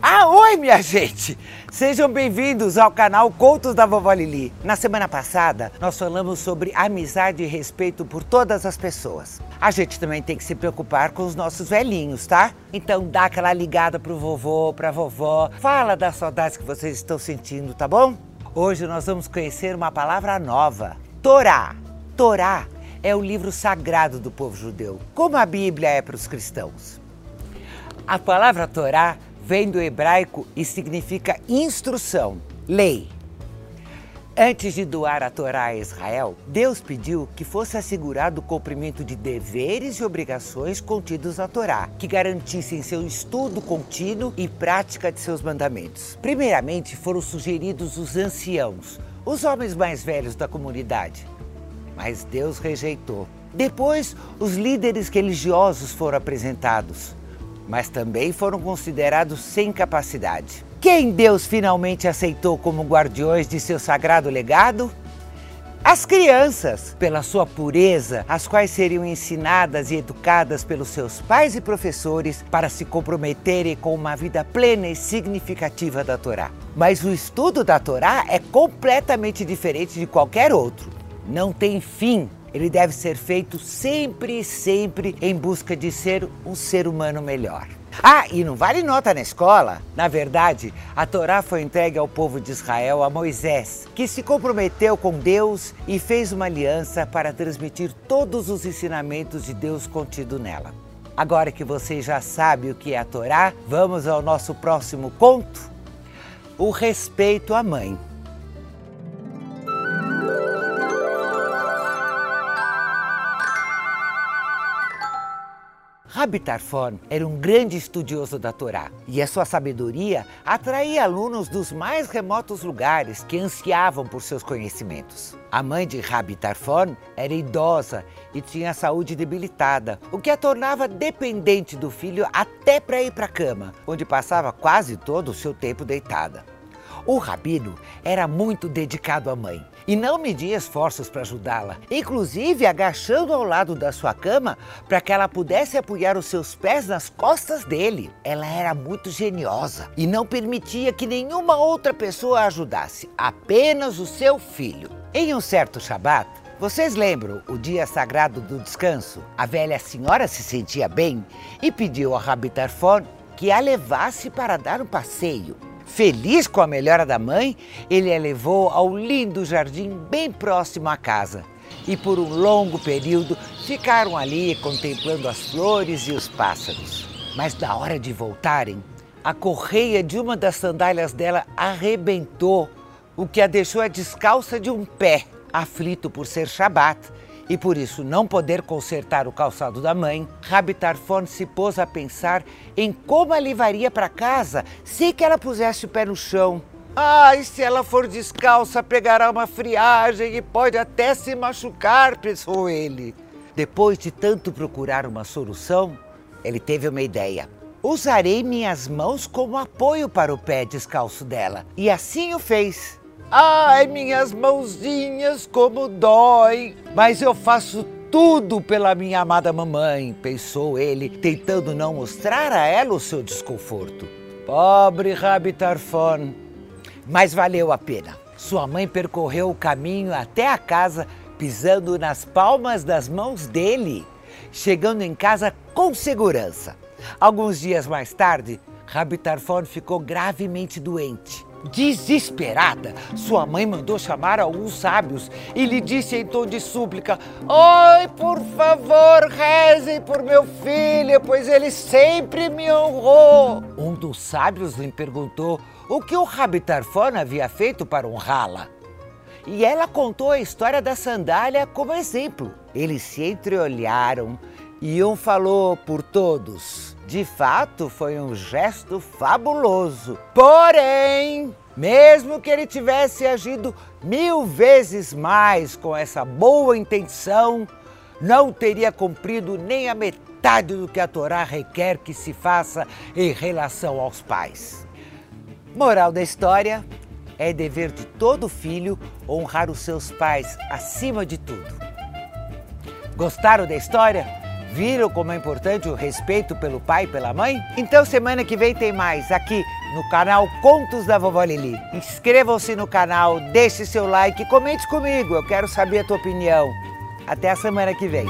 Ah, oi, minha gente! Sejam bem-vindos ao canal Contos da Vovó Lili. Na semana passada, nós falamos sobre amizade e respeito por todas as pessoas. A gente também tem que se preocupar com os nossos velhinhos, tá? Então dá aquela ligada pro vovô, pra vovó, fala das saudades que vocês estão sentindo, tá bom? Hoje nós vamos conhecer uma palavra nova, Torá. Torá é o livro sagrado do povo judeu, como a Bíblia é para os cristãos. A palavra Torá vem do hebraico e significa instrução, lei. Antes de doar a Torá a Israel, Deus pediu que fosse assegurado o cumprimento de deveres e obrigações contidos na Torá, que garantissem seu estudo contínuo e prática de seus mandamentos. Primeiramente foram sugeridos os anciãos, os homens mais velhos da comunidade. Mas Deus rejeitou. Depois, os líderes religiosos foram apresentados, mas também foram considerados sem capacidade. Quem Deus finalmente aceitou como guardiões de seu sagrado legado? As crianças, pela sua pureza, as quais seriam ensinadas e educadas pelos seus pais e professores para se comprometerem com uma vida plena e significativa da Torá. Mas o estudo da Torá é completamente diferente de qualquer outro. Não tem fim. Ele deve ser feito sempre sempre em busca de ser um ser humano melhor. Ah, e não vale nota na escola. Na verdade, a Torá foi entregue ao povo de Israel a Moisés, que se comprometeu com Deus e fez uma aliança para transmitir todos os ensinamentos de Deus contido nela. Agora que você já sabe o que é a Torá, vamos ao nosso próximo conto: O respeito à mãe. Rabi Tarfon era um grande estudioso da Torá e a sua sabedoria atraía alunos dos mais remotos lugares que ansiavam por seus conhecimentos. A mãe de Rabi Tarfon era idosa e tinha a saúde debilitada, o que a tornava dependente do filho até para ir para a cama, onde passava quase todo o seu tempo deitada. O rabino era muito dedicado à mãe e não media esforços para ajudá-la, inclusive agachando ao lado da sua cama para que ela pudesse apoiar os seus pés nas costas dele. Ela era muito geniosa e não permitia que nenhuma outra pessoa a ajudasse, apenas o seu filho. Em um certo Shabat, vocês lembram o dia sagrado do descanso? A velha senhora se sentia bem e pediu a Rabi Tarfon que a levasse para dar um passeio. Feliz com a melhora da mãe, ele a levou ao lindo jardim bem próximo à casa. E por um longo período ficaram ali contemplando as flores e os pássaros. Mas na hora de voltarem, a correia de uma das sandálias dela arrebentou, o que a deixou descalça de um pé, aflito por ser Shabat e por isso não poder consertar o calçado da mãe, Rabi Tarfon se pôs a pensar em como a levaria para casa sem que ela pusesse o pé no chão. Ai, se ela for descalça, pegará uma friagem e pode até se machucar, pensou ele. Depois de tanto procurar uma solução, ele teve uma ideia. Usarei minhas mãos como apoio para o pé descalço dela. E assim o fez. Ai, minhas mãozinhas, como dói! Mas eu faço tudo pela minha amada mamãe, pensou ele, tentando não mostrar a ela o seu desconforto. Pobre Rabi Tarfon! Mas valeu a pena. Sua mãe percorreu o caminho até a casa, pisando nas palmas das mãos dele, chegando em casa com segurança. Alguns dias mais tarde, Rabi Tarfon ficou gravemente doente. Desesperada, sua mãe mandou chamar alguns sábios e lhe disse em tom de súplica: Oi, por favor, rezem por meu filho, pois ele sempre me honrou. Um dos sábios lhe perguntou o que o Rabi Tarfon havia feito para honrá-la. E ela contou a história da sandália como exemplo. Eles se entreolharam e um falou por todos. De fato, foi um gesto fabuloso. Porém, mesmo que ele tivesse agido mil vezes mais com essa boa intenção, não teria cumprido nem a metade do que a Torá requer que se faça em relação aos pais. Moral da história: é dever de todo filho honrar os seus pais acima de tudo. Gostaram da história? Viram como é importante o respeito pelo pai e pela mãe? Então semana que vem tem mais aqui no canal Contos da Vovó Lili. Inscrevam-se no canal, deixe seu like, comente comigo, eu quero saber a tua opinião. Até a semana que vem.